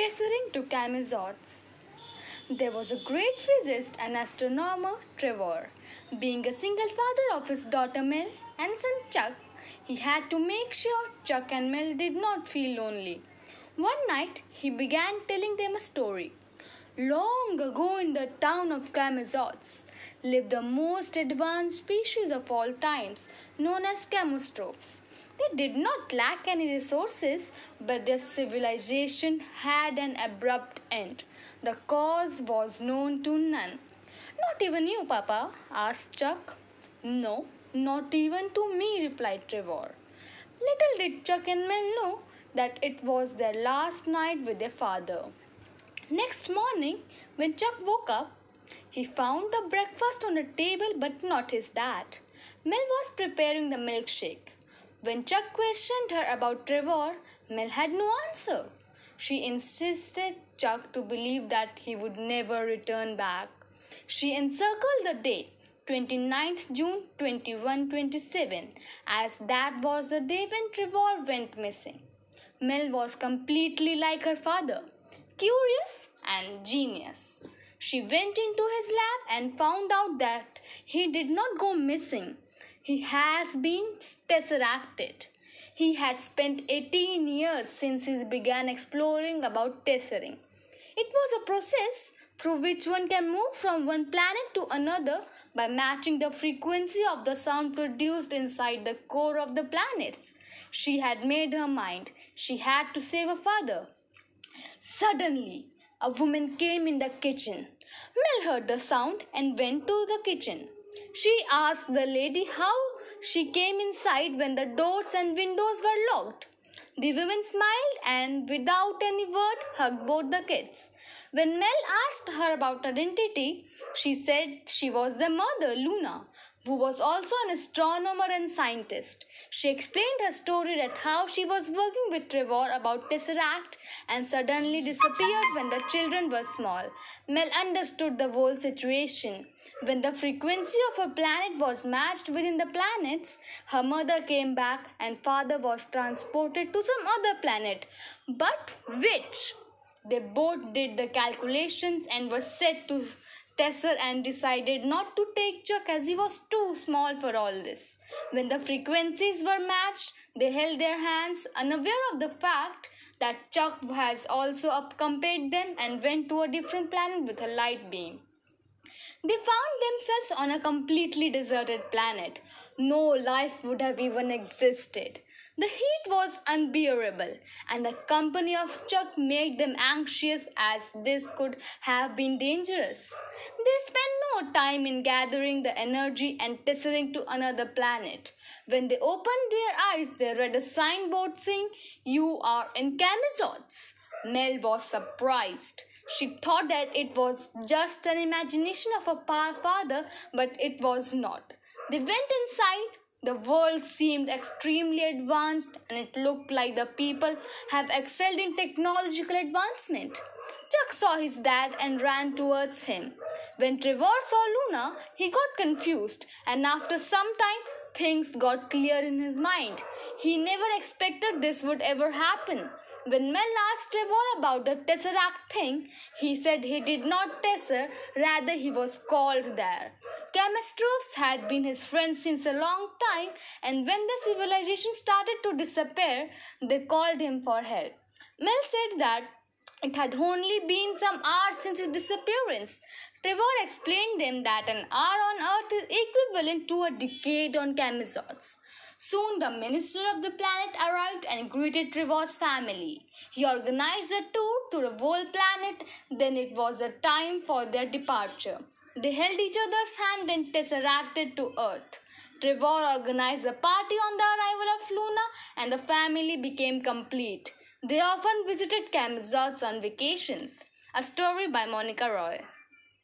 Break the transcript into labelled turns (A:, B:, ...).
A: tessering to Camazotz. There was a great physicist and astronomer, Trevor. Being a single father of his daughter Mel and son Chuck, he had to make sure Chuck and Mel did not feel lonely. One night, he began telling them a story. Long ago in the town of Camazotz lived the most advanced species of all times, known as Camostrophs. They did not lack any resources, but their civilization had an abrupt end. The cause was known to none. Not even you, Papa? asked Chuck. No, not even to me, replied Trevor. Little did Chuck and Mel know that it was their last night with their father. Next morning, when Chuck woke up, he found the breakfast on the table but not his dad. Mel was preparing the milkshake. When Chuck questioned her about Trevor, Mel had no answer. She insisted Chuck to believe that he would never return back. She encircled the date 29th June 2127 as that was the day when Trevor went missing. Mel was completely like her father, curious and genius. She went into his lab and found out that he did not go missing. He has been tesseracted. He had spent 18 years since he began exploring about tessering. It was a process through which one can move from one planet to another by matching the frequency of the sound produced inside the core of the planets. She had made her mind. She had to save her father. Suddenly, a woman came in the kitchen. Mel heard the sound and went to the kitchen. She asked the lady how she came inside when the doors and windows were locked. The woman smiled and, without any word, hugged both the kids. When Mel asked her about identity, she said she was their mother, Luna, who was also an astronomer and scientist. She explained her story that how she was working with Trevor about Tesseract and suddenly disappeared when the children were small. Mel understood the whole situation. When the frequency of her planet was matched within the planets, her mother came back and father was transported to some other planet. But which? They both did the calculations and were set to Tesser and decided not to take Chuck as he was too small for all this. When the frequencies were matched, they held their hands, unaware of the fact that Chuck has also accompanied them and went to a different planet with a light beam. They found themselves on a completely deserted planet. No life would have even existed. The heat was unbearable, and the company of Chuck made them anxious as this could have been dangerous. They spent no time in gathering the energy and tessering to another planet. When they opened their eyes, they read a signboard saying, You are in Camazotz. Mel was surprised. She thought that it was just an imagination of her father, but it was not. They went inside. The world seemed extremely advanced and it looked like the people have excelled in technological advancement. Chuck saw his dad and ran towards him. When Trevor saw Luna, he got confused and after some time things got clear in his mind. He never expected this would ever happen. When Mel asked Trevor about the Tesseract thing, he said he did not tesser, rather he was called there. Camostrophs had been his friends since a long time, and when the civilization started to disappear, they called him for help. Mel said that it had only been some hours since his disappearance. Trevor explained them that an hour on Earth is equivalent to a decade on Camazotz. Soon the minister of the planet arrived and greeted Trevor's family. He organized a tour to the whole planet, then it was a time for their departure. They held each other's hand and tesseracted to Earth. Trevor organized a party on the arrival of Luna and the family became complete. They often visited Camazotz on vacations. A story by Monica Roy.